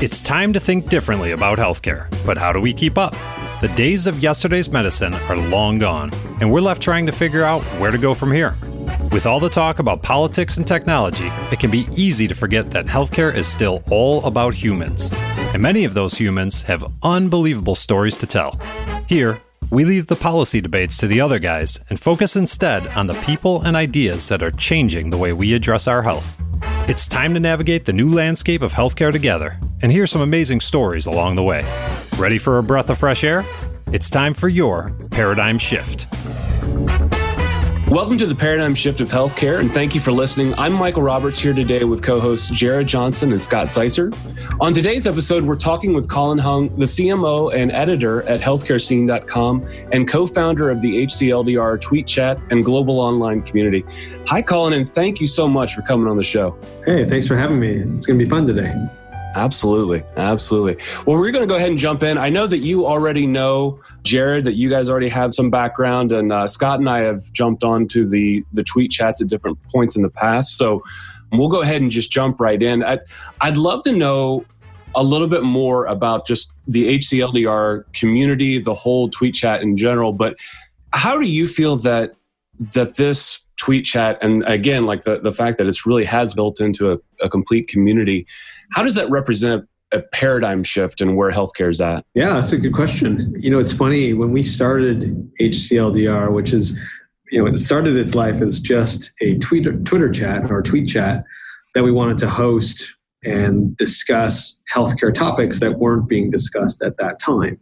It's time to think differently about healthcare, but how do we keep up? The days of yesterday's medicine are long gone, and we're left trying to figure out where to go from here. With all the talk about politics and technology, it can be easy to forget that healthcare is still all about humans. And many of those humans have unbelievable stories to tell. Here, we leave the policy debates to the other guys and focus instead on the people and ideas that are changing the way we address our health. It's time to navigate the new landscape of healthcare together and hear some amazing stories along the way. Ready for a breath of fresh air? It's time for your paradigm shift. Welcome to the Paradigm Shift of Healthcare, and thank you for listening. I'm Michael Roberts here today with co hosts Jared Johnson and Scott Zeitzer. On today's episode, we're talking with Colin Hung, the CMO and editor at healthcarescene.com and co founder of the HCLDR tweet chat and global online community. Hi, Colin, and thank you so much for coming on the show. Hey, thanks for having me. It's going to be fun today. Absolutely. Absolutely. Well, we're going to go ahead and jump in. I know that you already know Jared, that you guys already have some background, and uh, Scott and I have jumped onto the, the tweet chats at different points in the past. So we'll go ahead and just jump right in. I'd, I'd love to know a little bit more about just the HCLDR community, the whole tweet chat in general, but how do you feel that that this tweet chat and again like the, the fact that it's really has built into a, a complete community how does that represent a paradigm shift in where healthcare is at? Yeah, that's a good question. You know, it's funny when we started HCLDR, which is, you know, it started its life as just a Twitter Twitter chat or tweet chat that we wanted to host and discuss healthcare topics that weren't being discussed at that time.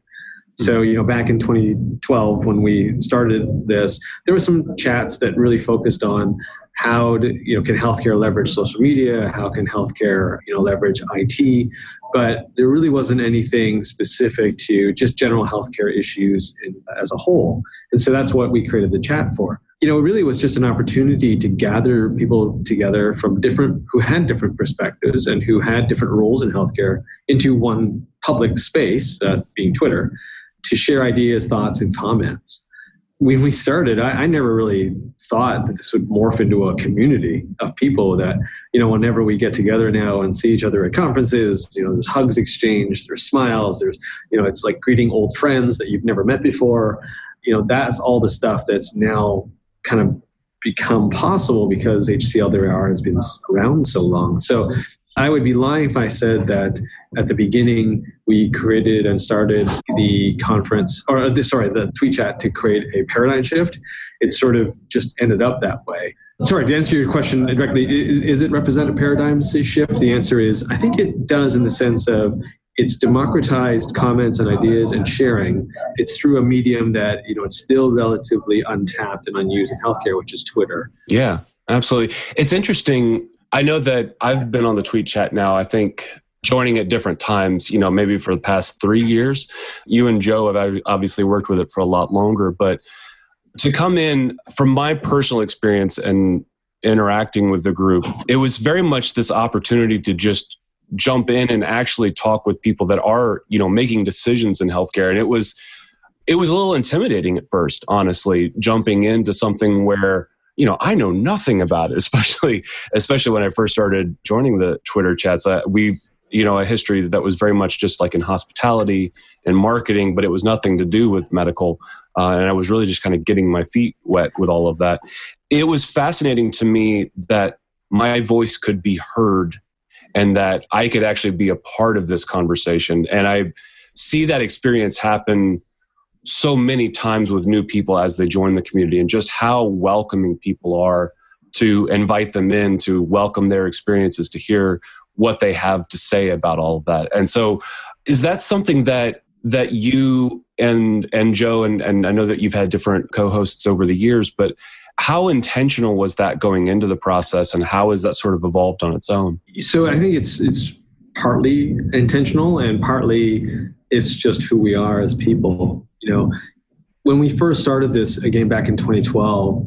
So, you know, back in 2012, when we started this, there were some chats that really focused on how do, you know can healthcare leverage social media? How can healthcare you know leverage it but there really wasn't anything specific to just general healthcare issues in, as a whole. And so that's what we created the chat for. You know it really was just an opportunity to gather people together from different who had different perspectives and who had different roles in healthcare into one public space uh, being twitter to share ideas thoughts and comments when we started, I, I, never really thought that this would morph into a community of people that, you know, whenever we get together now and see each other at conferences, you know, there's hugs exchanged, there's smiles, there's, you know, it's like greeting old friends that you've never met before. You know, that's all the stuff that's now kind of become possible because HCLDR has been around so long. So I would be lying if I said that at the beginning we created and started the conference or uh, the, sorry the tweet chat to create a paradigm shift. It sort of just ended up that way. Sorry, to answer your question directly, is it represent a paradigm shift? The answer is I think it does in the sense of it's democratized comments and ideas and sharing. It's through a medium that you know it's still relatively untapped and unused in healthcare, which is Twitter. Yeah, absolutely. It's interesting I know that I've been on the tweet chat now, I think joining at different times, you know, maybe for the past three years. You and Joe have obviously worked with it for a lot longer, but to come in from my personal experience and interacting with the group, it was very much this opportunity to just jump in and actually talk with people that are, you know, making decisions in healthcare. And it was, it was a little intimidating at first, honestly, jumping into something where you know i know nothing about it especially especially when i first started joining the twitter chats. Uh, we you know a history that was very much just like in hospitality and marketing but it was nothing to do with medical uh, and i was really just kind of getting my feet wet with all of that. It was fascinating to me that my voice could be heard and that i could actually be a part of this conversation and i see that experience happen so many times with new people as they join the community and just how welcoming people are to invite them in to welcome their experiences to hear what they have to say about all of that. And so is that something that that you and and joe and, and i know that you've had different co-hosts over the years but how intentional was that going into the process and how has that sort of evolved on its own? So i think it's it's partly intentional and partly it's just who we are as people you know, when we first started this again back in 2012,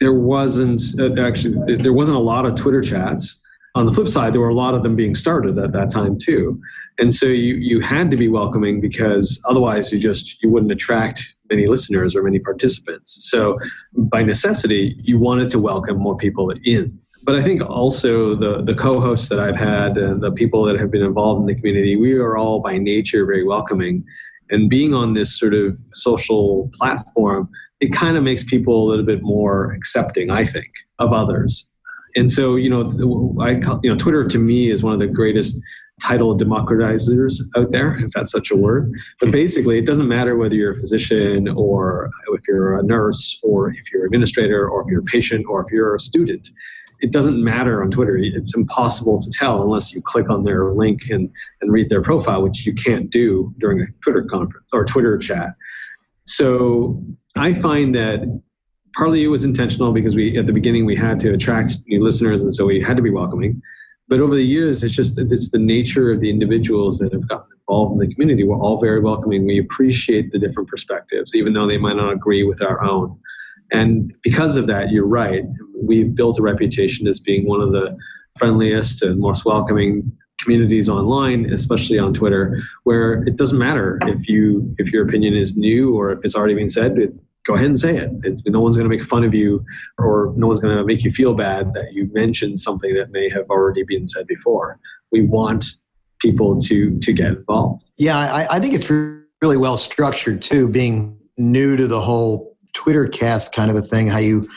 there wasn't uh, actually there wasn't a lot of Twitter chats. On the flip side, there were a lot of them being started at that time too, and so you you had to be welcoming because otherwise you just you wouldn't attract many listeners or many participants. So by necessity, you wanted to welcome more people in. But I think also the the co-hosts that I've had and the people that have been involved in the community, we are all by nature very welcoming. And being on this sort of social platform, it kind of makes people a little bit more accepting, I think, of others. And so, you know, I you know, Twitter to me is one of the greatest title democratizers out there, if that's such a word. But basically, it doesn't matter whether you're a physician or if you're a nurse or if you're an administrator or if you're a patient or if you're a student. It doesn't matter on Twitter. It's impossible to tell unless you click on their link and, and read their profile, which you can't do during a Twitter conference or Twitter chat. So I find that partly it was intentional because we at the beginning we had to attract new listeners and so we had to be welcoming but over the years, it's just it's the nature of the individuals that have gotten involved in the community. We're all very welcoming. We appreciate the different perspectives, even though they might not agree with our own. And because of that, you're right. We've built a reputation as being one of the friendliest and most welcoming communities online, especially on Twitter, where it doesn't matter if you if your opinion is new or if it's already been said. It, go ahead and say it. It's, no one's going to make fun of you or no one's going to make you feel bad that you mentioned something that may have already been said before. We want people to to get involved. Yeah, I, I think it's really well structured too, being new to the whole Twitter cast kind of a thing, how you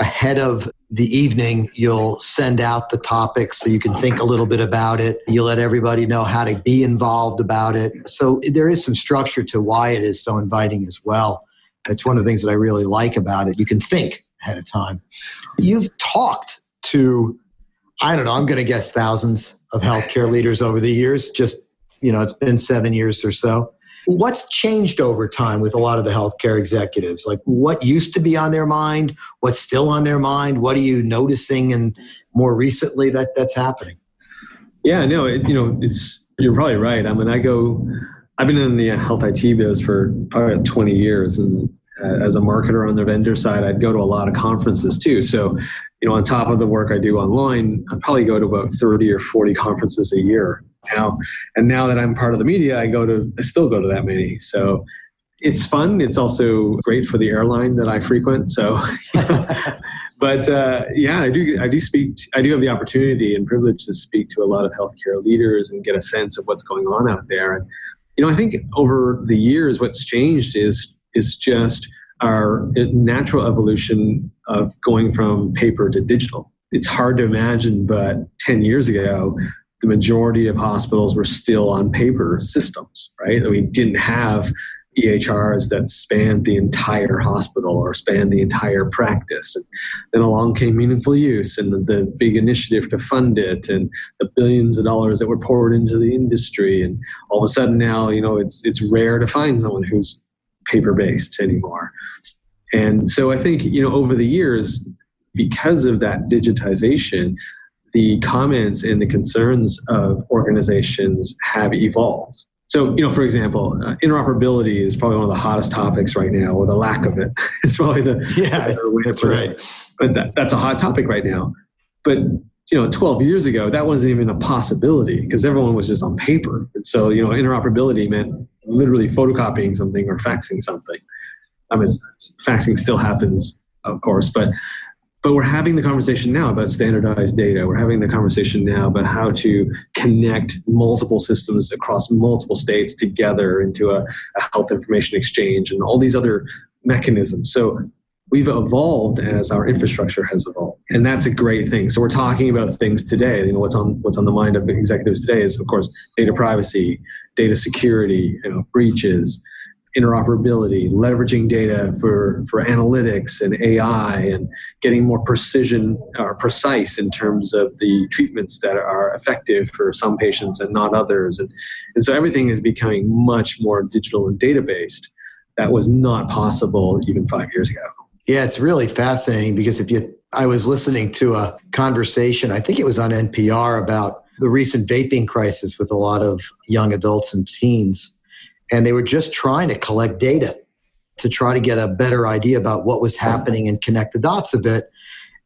ahead of the evening you'll send out the topics so you can think a little bit about it you let everybody know how to be involved about it so there is some structure to why it is so inviting as well it's one of the things that I really like about it. You can think ahead of time. You've talked to, I don't know, I'm going to guess thousands of healthcare leaders over the years. Just, you know, it's been seven years or so. What's changed over time with a lot of the healthcare executives? Like what used to be on their mind? What's still on their mind? What are you noticing and more recently that that's happening? Yeah, no, it, you know, it's, you're probably right. I mean, I go, I've been in the health IT biz for probably 20 years, and uh, as a marketer on the vendor side, I'd go to a lot of conferences too. So, you know, on top of the work I do online, I probably go to about 30 or 40 conferences a year now. And now that I'm part of the media, I go to, I still go to that many. So, it's fun. It's also great for the airline that I frequent. So, but uh, yeah, I do. I do speak. I do have the opportunity and privilege to speak to a lot of healthcare leaders and get a sense of what's going on out there. And you know, I think over the years, what's changed is is just our natural evolution of going from paper to digital. It's hard to imagine, but 10 years ago, the majority of hospitals were still on paper systems, right? We didn't have EHRs that spanned the entire hospital or spanned the entire practice. And then along came meaningful use and the big initiative to fund it and the billions of dollars that were poured into the industry. And all of a sudden now, you know, it's it's rare to find someone who's paper based anymore. And so I think, you know, over the years, because of that digitization, the comments and the concerns of organizations have evolved. So, you know, for example, uh, interoperability is probably one of the hottest topics right now, or the lack of it. it's probably the yeah, that's right. It. But that, that's a hot topic right now. But you know, 12 years ago, that wasn't even a possibility because everyone was just on paper. And so, you know, interoperability meant literally photocopying something or faxing something. I mean, faxing still happens, of course, but but we're having the conversation now about standardized data. We're having the conversation now about how to connect multiple systems across multiple states together into a, a health information exchange and all these other mechanisms. So we've evolved as our infrastructure has evolved and that's a great thing so we're talking about things today you know what's on what's on the mind of executives today is of course data privacy data security you know breaches interoperability leveraging data for for analytics and ai and getting more precision or precise in terms of the treatments that are effective for some patients and not others. And and so everything is becoming much more digital and data based that was not possible even five years ago. Yeah, it's really fascinating because if you, I was listening to a conversation, I think it was on NPR about the recent vaping crisis with a lot of young adults and teens. And they were just trying to collect data to try to get a better idea about what was happening and connect the dots a bit.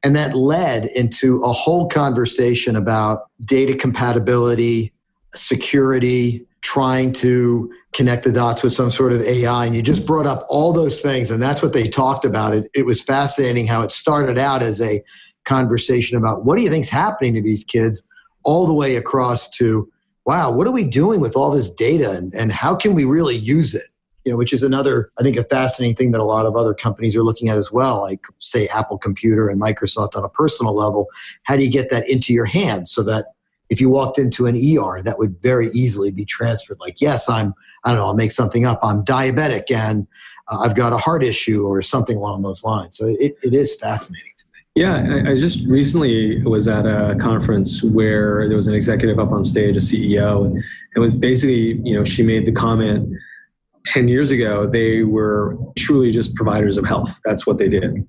And that led into a whole conversation about data compatibility, security, trying to connect the dots with some sort of AI. And you just brought up all those things, and that's what they talked about. It, it was fascinating how it started out as a conversation about what do you think's happening to these kids all the way across to wow what are we doing with all this data and, and how can we really use it you know which is another i think a fascinating thing that a lot of other companies are looking at as well like say apple computer and microsoft on a personal level how do you get that into your hands so that if you walked into an ER, that would very easily be transferred. Like, yes, I'm, I don't know, I'll make something up. I'm diabetic and uh, I've got a heart issue or something along those lines. So it, it is fascinating. Yeah, I, I just recently was at a conference where there was an executive up on stage, a CEO, and it was basically, you know, she made the comment 10 years ago, they were truly just providers of health. That's what they did.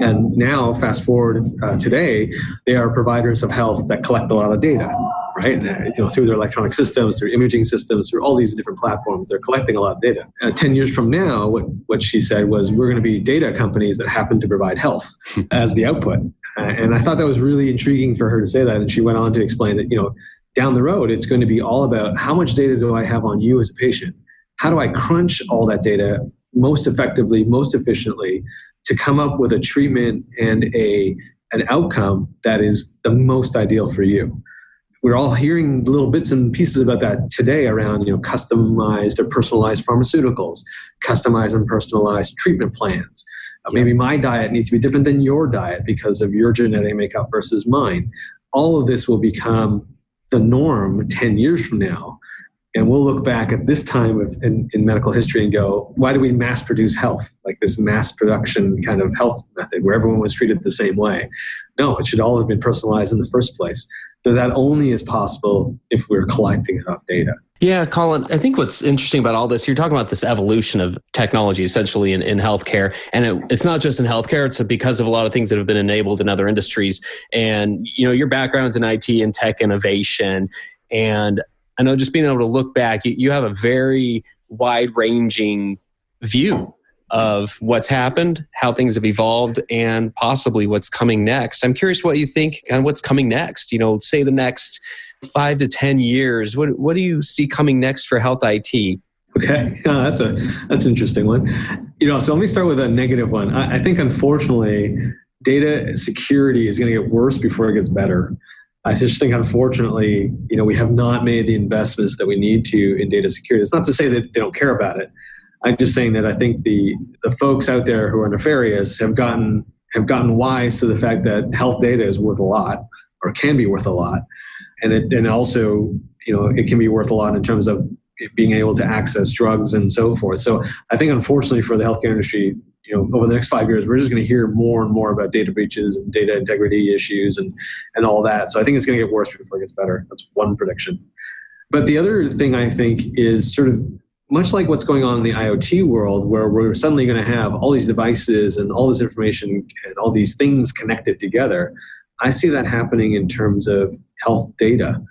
And now, fast forward uh, today, they are providers of health that collect a lot of data, right? You know, through their electronic systems, through imaging systems, through all these different platforms, they're collecting a lot of data. Uh, Ten years from now, what what she said was, we're going to be data companies that happen to provide health as the output. Uh, and I thought that was really intriguing for her to say that. And she went on to explain that, you know, down the road, it's going to be all about how much data do I have on you as a patient? How do I crunch all that data most effectively, most efficiently? to come up with a treatment and a an outcome that is the most ideal for you. We're all hearing little bits and pieces about that today around you know customized or personalized pharmaceuticals, customized and personalized treatment plans. Uh, maybe my diet needs to be different than your diet because of your genetic makeup versus mine. All of this will become the norm 10 years from now and we'll look back at this time of, in, in medical history and go, why do we mass produce health? Like this mass production kind of health method where everyone was treated the same way. No, it should all have been personalized in the first place. So that only is possible if we're collecting enough data. Yeah, Colin, I think what's interesting about all this, you're talking about this evolution of technology essentially in, in healthcare. And it, it's not just in healthcare, it's because of a lot of things that have been enabled in other industries. And, you know, your background's in IT and tech innovation. And I know just being able to look back, you, you have a very wide ranging view of what's happened, how things have evolved, and possibly what's coming next. I'm curious what you think and what's coming next. You know, say the next five to ten years. What what do you see coming next for health IT? Okay, yeah, uh, that's a that's an interesting one. You know, so let me start with a negative one. I, I think unfortunately, data security is going to get worse before it gets better. I just think, unfortunately, you know, we have not made the investments that we need to in data security. It's not to say that they don't care about it. I'm just saying that I think the the folks out there who are nefarious have gotten have gotten wise to the fact that health data is worth a lot or can be worth a lot, and it and also you know it can be worth a lot in terms of being able to access drugs and so forth. So I think unfortunately for the healthcare industry, you know, over the next five years, we're just going to hear more and more about data breaches and data integrity issues and and all that. So I think it's going to get worse before it gets better. That's one prediction. But the other thing I think is sort of much like what's going on in the IoT world, where we're suddenly going to have all these devices and all this information and all these things connected together. I see that happening in terms of health data.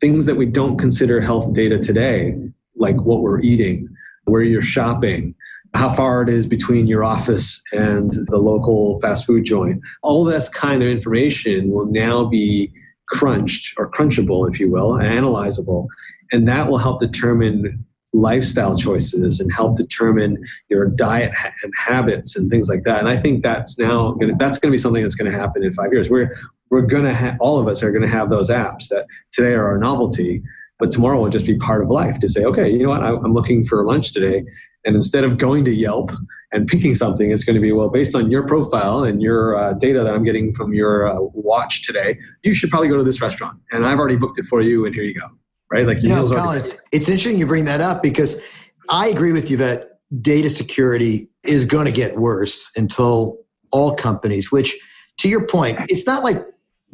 Things that we don't consider health data today, like what we're eating, where you're shopping, how far it is between your office and the local fast food joint. All this kind of information will now be crunched or crunchable, if you will, analyzable. And that will help determine lifestyle choices and help determine your diet and habits and things like that. And I think that's now gonna, that's going to be something that's going to happen in five years. We're we're going to have all of us are going to have those apps that today are a novelty, but tomorrow will just be part of life. To say, okay, you know what, I'm looking for lunch today. And instead of going to Yelp and picking something, it's going to be, well, based on your profile and your uh, data that I'm getting from your uh, watch today, you should probably go to this restaurant. And I've already booked it for you, and here you go. Right? Like, you know, Colin, it's, it's interesting you bring that up because I agree with you that data security is going to get worse until all companies, which to your point, it's not like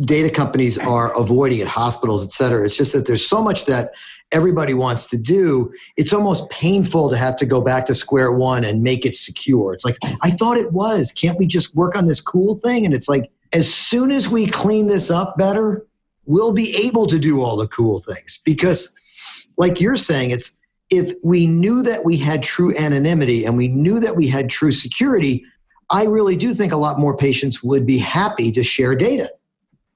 data companies are avoiding at hospitals, et cetera. It's just that there's so much that everybody wants to do, it's almost painful to have to go back to square one and make it secure. It's like, I thought it was. Can't we just work on this cool thing? And it's like, as soon as we clean this up better, we'll be able to do all the cool things. Because, like you're saying, it's if we knew that we had true anonymity and we knew that we had true security, I really do think a lot more patients would be happy to share data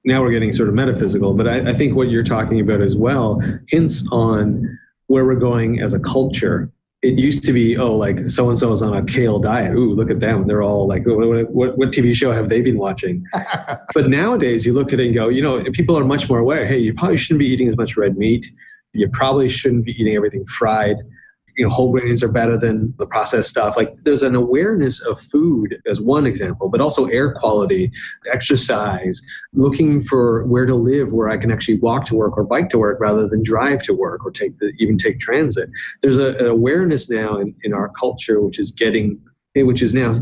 now we're getting sort of metaphysical, but I, I think what you're talking about as well hints on where we're going as a culture it used to be oh like so and so is on a kale diet. Ooh look at them. They're all like what, what, what tv show have they been watching? But nowadays you look at it and go you know people are much more aware. Hey you probably shouldn't be eating as much red meat. You probably shouldn't be eating everything fried you know whole grains are better than the processed stuff like there's an awareness of food as one example but also air quality exercise looking for where to live where i can actually walk to work or bike to work rather than drive to work or take the even take transit there's a, an awareness now in, in our culture which is getting which is now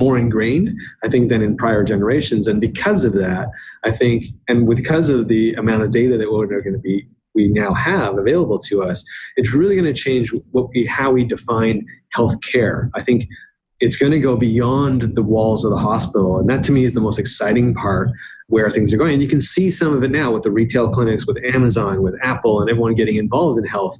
more ingrained, I think, than in prior generations. And because of that, I think, and because of the amount of data that we're going to be we now have available to us, it's really going to change what we, how we define healthcare. I think it's going to go beyond the walls of the hospital. And that to me is the most exciting part where things are going. And you can see some of it now with the retail clinics, with Amazon, with Apple, and everyone getting involved in health.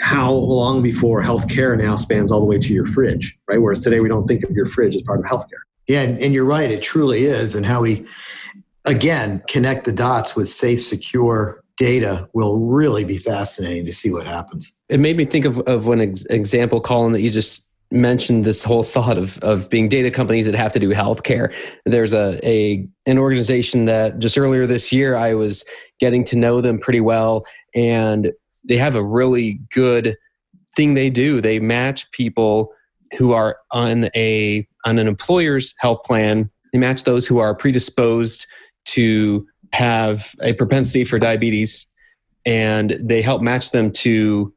How long before healthcare now spans all the way to your fridge, right? Whereas today we don't think of your fridge as part of healthcare. Yeah, and, and you're right, it truly is. And how we, again, connect the dots with safe, secure data will really be fascinating to see what happens. It made me think of, of one ex- example, Colin, that you just mentioned this whole thought of, of being data companies that have to do healthcare. There's a, a an organization that just earlier this year I was getting to know them pretty well, and they have a really good thing they do. They match people who are on a on an employer's health plan. They match those who are predisposed to have a propensity for diabetes and they help match them to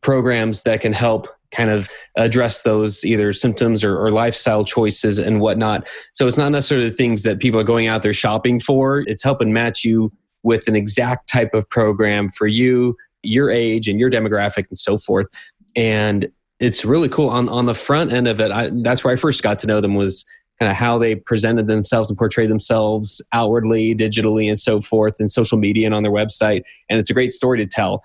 programs that can help kind of address those either symptoms or, or, lifestyle choices and whatnot. So it's not necessarily the things that people are going out there shopping for. It's helping match you with an exact type of program for you, your age and your demographic and so forth. And it's really cool on, on the front end of it. I, that's where I first got to know them was kind of how they presented themselves and portrayed themselves outwardly, digitally, and so forth, in social media and on their website. And it's a great story to tell.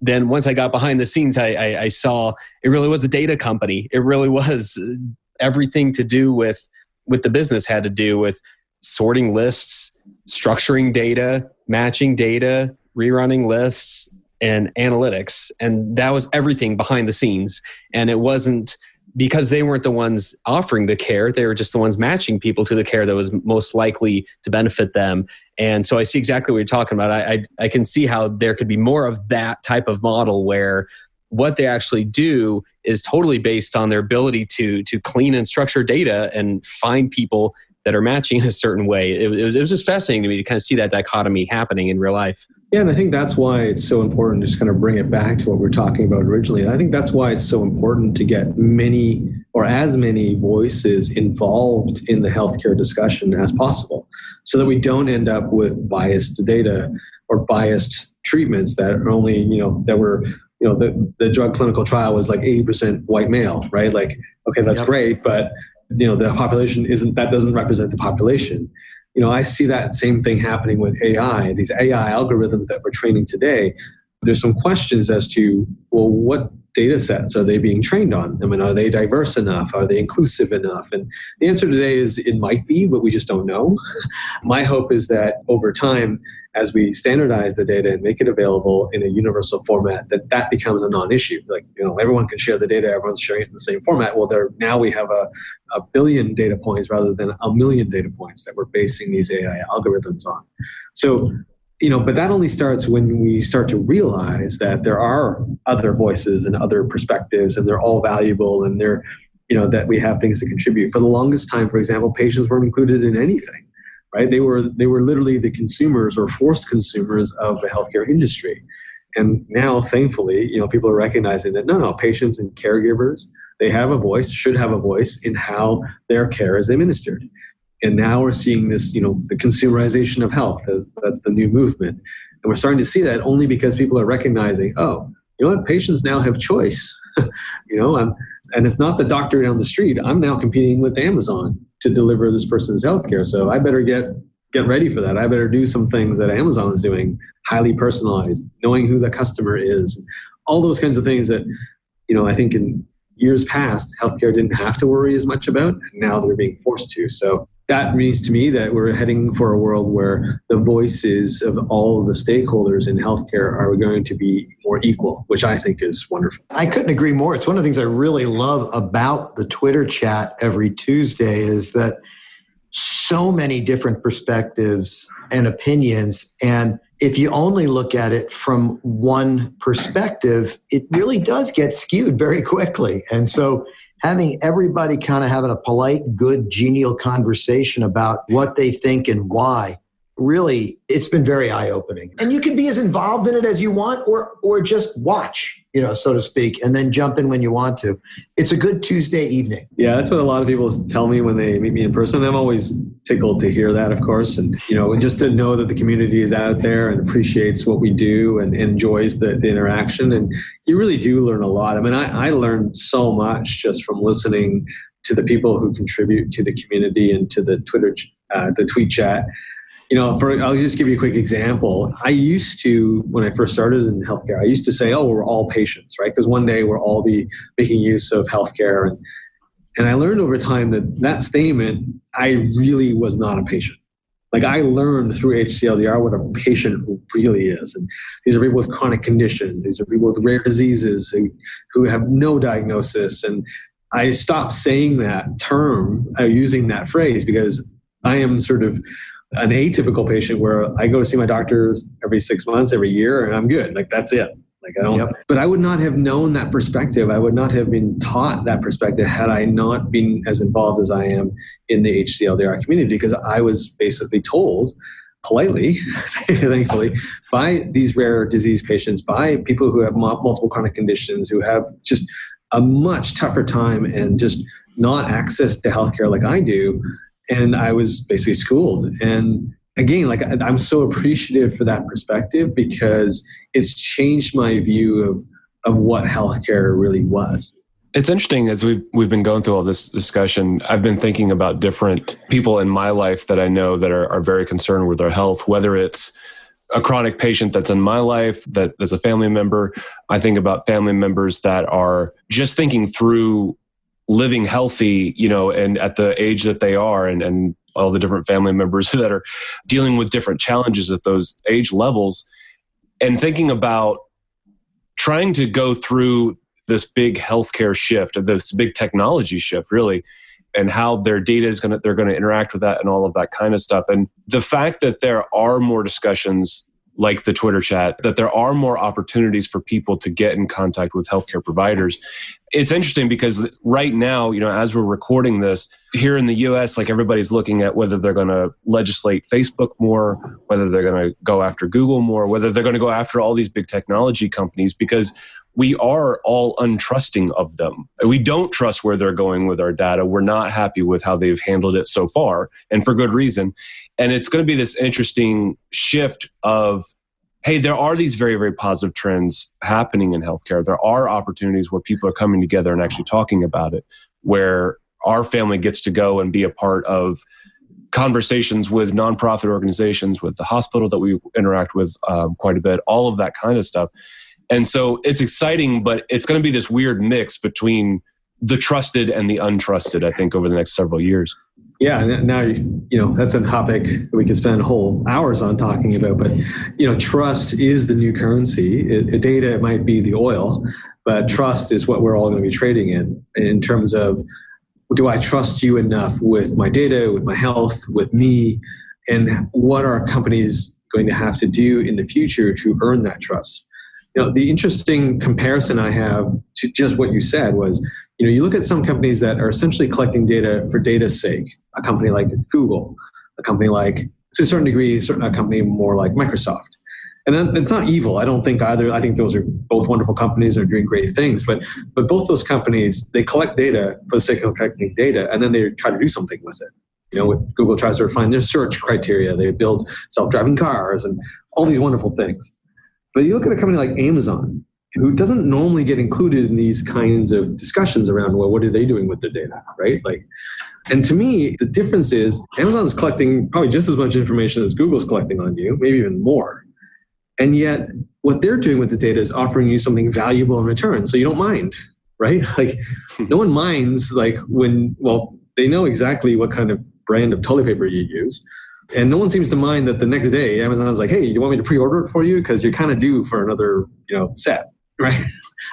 Then once I got behind the scenes, I, I, I saw it really was a data company. It really was uh, everything to do with with the business had to do with sorting lists, structuring data, matching data, rerunning lists, and analytics. And that was everything behind the scenes. And it wasn't because they weren't the ones offering the care they were just the ones matching people to the care that was most likely to benefit them and so i see exactly what you're talking about I, I, I can see how there could be more of that type of model where what they actually do is totally based on their ability to to clean and structure data and find people that are matching in a certain way. It, it, was, it was just fascinating to me to kind of see that dichotomy happening in real life. Yeah, and I think that's why it's so important to just kind of bring it back to what we are talking about originally. I think that's why it's so important to get many or as many voices involved in the healthcare discussion as possible so that we don't end up with biased data or biased treatments that are only, you know, that were you know the, the drug clinical trial was like 80% white male right like okay that's yep. great but you know the population isn't that doesn't represent the population you know i see that same thing happening with ai these ai algorithms that we're training today. There's some questions as to well what data sets are they being trained on? I mean are they diverse enough? Are they inclusive enough? And the answer today is it might be but we just don't know. My hope is that over time as we standardize the data and make it available in a universal format, that that becomes a non-issue. Like you know, everyone can share the data, everyone's sharing it in the same format. Well, there now we have a, a billion data points rather than a million data points that we're basing these AI algorithms on. So you know, but that only starts when we start to realize that there are other voices and other perspectives, and they're all valuable, and they're you know that we have things to contribute. For the longest time, for example, patients weren't included in anything right? They were they were literally the consumers or forced consumers of the healthcare industry. And now, thankfully, you know, people are recognizing that no, no, patients and caregivers they have a voice, should have a voice in how their care is administered. And now we're seeing this, you know, the consumerization of health as that's the new movement. And we're starting to see that only because people are recognizing, oh, you know what, patients now have choice. you know, I'm, and it's not the doctor down the street. I'm now competing with Amazon to deliver this person's healthcare. So I better get get ready for that. I better do some things that Amazon is doing, highly personalized, knowing who the customer is, all those kinds of things that you know I think in years past healthcare didn't have to worry as much about. and Now they're being forced to. So that means to me that we're heading for a world where the voices of all of the stakeholders in healthcare are going to be more equal, which I think is wonderful. I couldn't agree more. It's one of the things I really love about the Twitter chat every Tuesday is that so many different perspectives and opinions. And if you only look at it from one perspective, it really does get skewed very quickly. And so having everybody kind of having a polite, good, genial conversation about what they think and why really it's been very eye-opening. And you can be as involved in it as you want or or just watch you know so to speak and then jump in when you want to. It's a good tuesday evening. Yeah that's what a lot of people tell me when they meet me in person. I'm always tickled to hear that of course and you know just to know that the community is out there and appreciates what we do and enjoys the, the interaction. And you really do learn a lot. I mean I, I learned so much just from listening to the people who contribute to the community and to the twitter uh, the tweet chat you know, for I'll just give you a quick example. I used to, when I first started in healthcare, I used to say, "Oh, we're all patients," right? Because one day we'll all be making use of healthcare, and and I learned over time that that statement, I really was not a patient. Like I learned through HCLDR what a patient really is, and these are people with chronic conditions. These are people with rare diseases who, who have no diagnosis, and I stopped saying that term, uh, using that phrase, because I am sort of an atypical patient where I go to see my doctors every six months, every year, and I'm good. Like that's it. Like I don't. Yep. But I would not have known that perspective. I would not have been taught that perspective had I not been as involved as I am in the HCLDR community because I was basically told politely, thankfully, by these rare disease patients, by people who have multiple chronic conditions, who have just a much tougher time and just not access to healthcare like I do, and I was basically schooled. And again, like I'm so appreciative for that perspective because it's changed my view of of what healthcare really was. It's interesting as we've we've been going through all this discussion. I've been thinking about different people in my life that I know that are, are very concerned with their health, whether it's a chronic patient that's in my life that as a family member. I think about family members that are just thinking through living healthy, you know, and at the age that they are, and, and all the different family members that are dealing with different challenges at those age levels, and thinking about trying to go through this big healthcare shift, this big technology shift, really, and how their data is going to they're going to interact with that and all of that kind of stuff. And the fact that there are more discussions like the Twitter chat, that there are more opportunities for people to get in contact with healthcare providers. It's interesting because right now, you know, as we're recording this here in the US, like everybody's looking at whether they're going to legislate Facebook more, whether they're going to go after Google more, whether they're going to go after all these big technology companies because we are all untrusting of them. We don't trust where they're going with our data. We're not happy with how they've handled it so far, and for good reason. And it's going to be this interesting shift of hey, there are these very, very positive trends happening in healthcare. There are opportunities where people are coming together and actually talking about it, where our family gets to go and be a part of conversations with nonprofit organizations, with the hospital that we interact with um, quite a bit, all of that kind of stuff. And so it's exciting, but it's going to be this weird mix between the trusted and the untrusted, I think, over the next several years. Yeah, now you know that's a topic we could spend whole hours on talking about. But you know, trust is the new currency. It, data might be the oil, but trust is what we're all going to be trading in. In terms of, do I trust you enough with my data, with my health, with me, and what are companies going to have to do in the future to earn that trust? You know the interesting comparison i have to just what you said was you know you look at some companies that are essentially collecting data for data's sake a company like google a company like to a certain degree a company more like microsoft. And then it's not evil. I don't think either i think those are both wonderful companies and are doing great things but but both those companies they collect data for the sake of collecting data and then they try to do something with it. You know google tries to refine their search criteria they build self-driving cars and all these wonderful things but you look at a company like Amazon, who doesn't normally get included in these kinds of discussions around, well, what are they doing with their data, right? Like, and to me, the difference is Amazon's collecting probably just as much information as Google's collecting on you, maybe even more. And yet, what they're doing with the data is offering you something valuable in return. So you don't mind, right? Like, no one minds, like, when, well, they know exactly what kind of brand of toilet paper you use. And no one seems to mind that the next day Amazon's like, hey, you want me to pre-order it for you? Because you're kind of due for another, you know, set, right?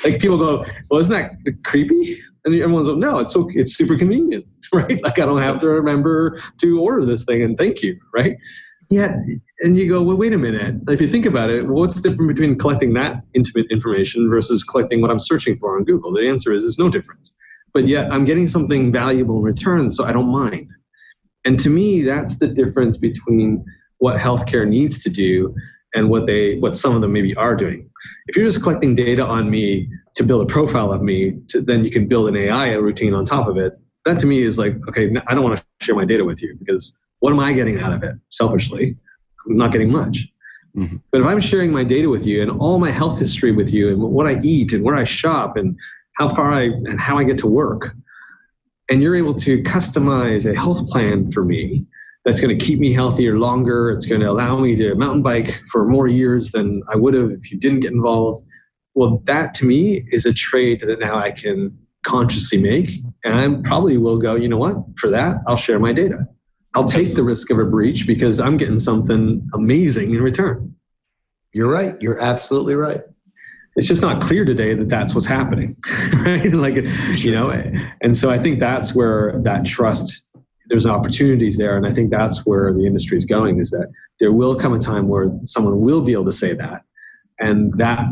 like people go, well, isn't that creepy? And everyone's like, no, it's so it's super convenient, right? Like I don't have to remember to order this thing and thank you, right? Yeah, and you go, well, wait a minute. If you think about it, what's different between collecting that intimate information versus collecting what I'm searching for on Google? The answer is there's no difference. But yet I'm getting something valuable in return, so I don't mind. And to me, that's the difference between what healthcare needs to do and what they what some of them maybe are doing. If you're just collecting data on me to build a profile of me, to, then you can build an AI routine on top of it. That to me is like, okay, I don't want to share my data with you because what am I getting out of it? Selfishly, I'm not getting much. Mm-hmm. But if I'm sharing my data with you and all my health history with you and what I eat and where I shop and how far I and how I get to work, and you're able to customize a health plan for me that's going to keep me healthier longer. It's going to allow me to mountain bike for more years than I would have if you didn't get involved. Well, that to me is a trade that now I can consciously make. And I probably will go, you know what? For that, I'll share my data. I'll take the risk of a breach because I'm getting something amazing in return. You're right. You're absolutely right it's just not clear today that that's what's happening right like you know and so i think that's where that trust there's opportunities there and i think that's where the industry is going is that there will come a time where someone will be able to say that and that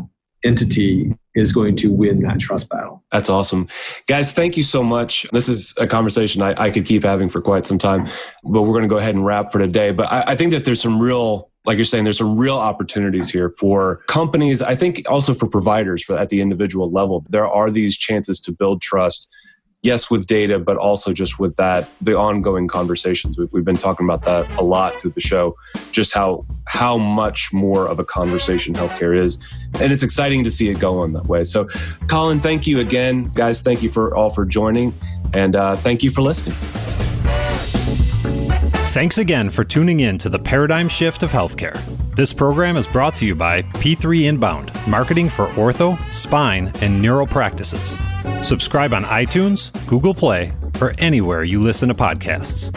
entity is going to win that trust battle. That's awesome. Guys, thank you so much. This is a conversation I, I could keep having for quite some time, but we're going to go ahead and wrap for today. But I, I think that there's some real like you're saying, there's some real opportunities here for companies. I think also for providers for at the individual level. There are these chances to build trust. Yes, with data, but also just with that, the ongoing conversations. We've, we've been talking about that a lot through the show, just how how much more of a conversation healthcare is, and it's exciting to see it go on that way. So, Colin, thank you again, guys. Thank you for all for joining, and uh, thank you for listening. Thanks again for tuning in to the Paradigm Shift of Healthcare. This program is brought to you by P3 Inbound, marketing for ortho, spine, and neural practices. Subscribe on iTunes, Google Play, or anywhere you listen to podcasts.